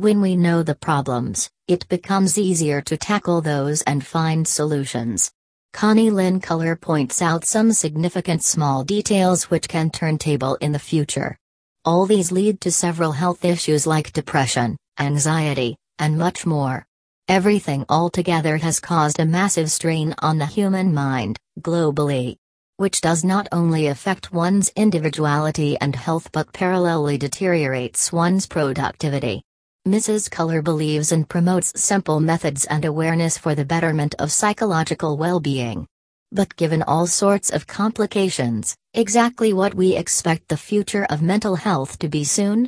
When we know the problems, it becomes easier to tackle those and find solutions. Connie Lynn Color points out some significant small details which can turntable in the future. All these lead to several health issues like depression, anxiety, and much more. Everything altogether has caused a massive strain on the human mind, globally. Which does not only affect one's individuality and health but parallelly deteriorates one's productivity. Mrs. Culler believes and promotes simple methods and awareness for the betterment of psychological well being. But given all sorts of complications, exactly what we expect the future of mental health to be soon?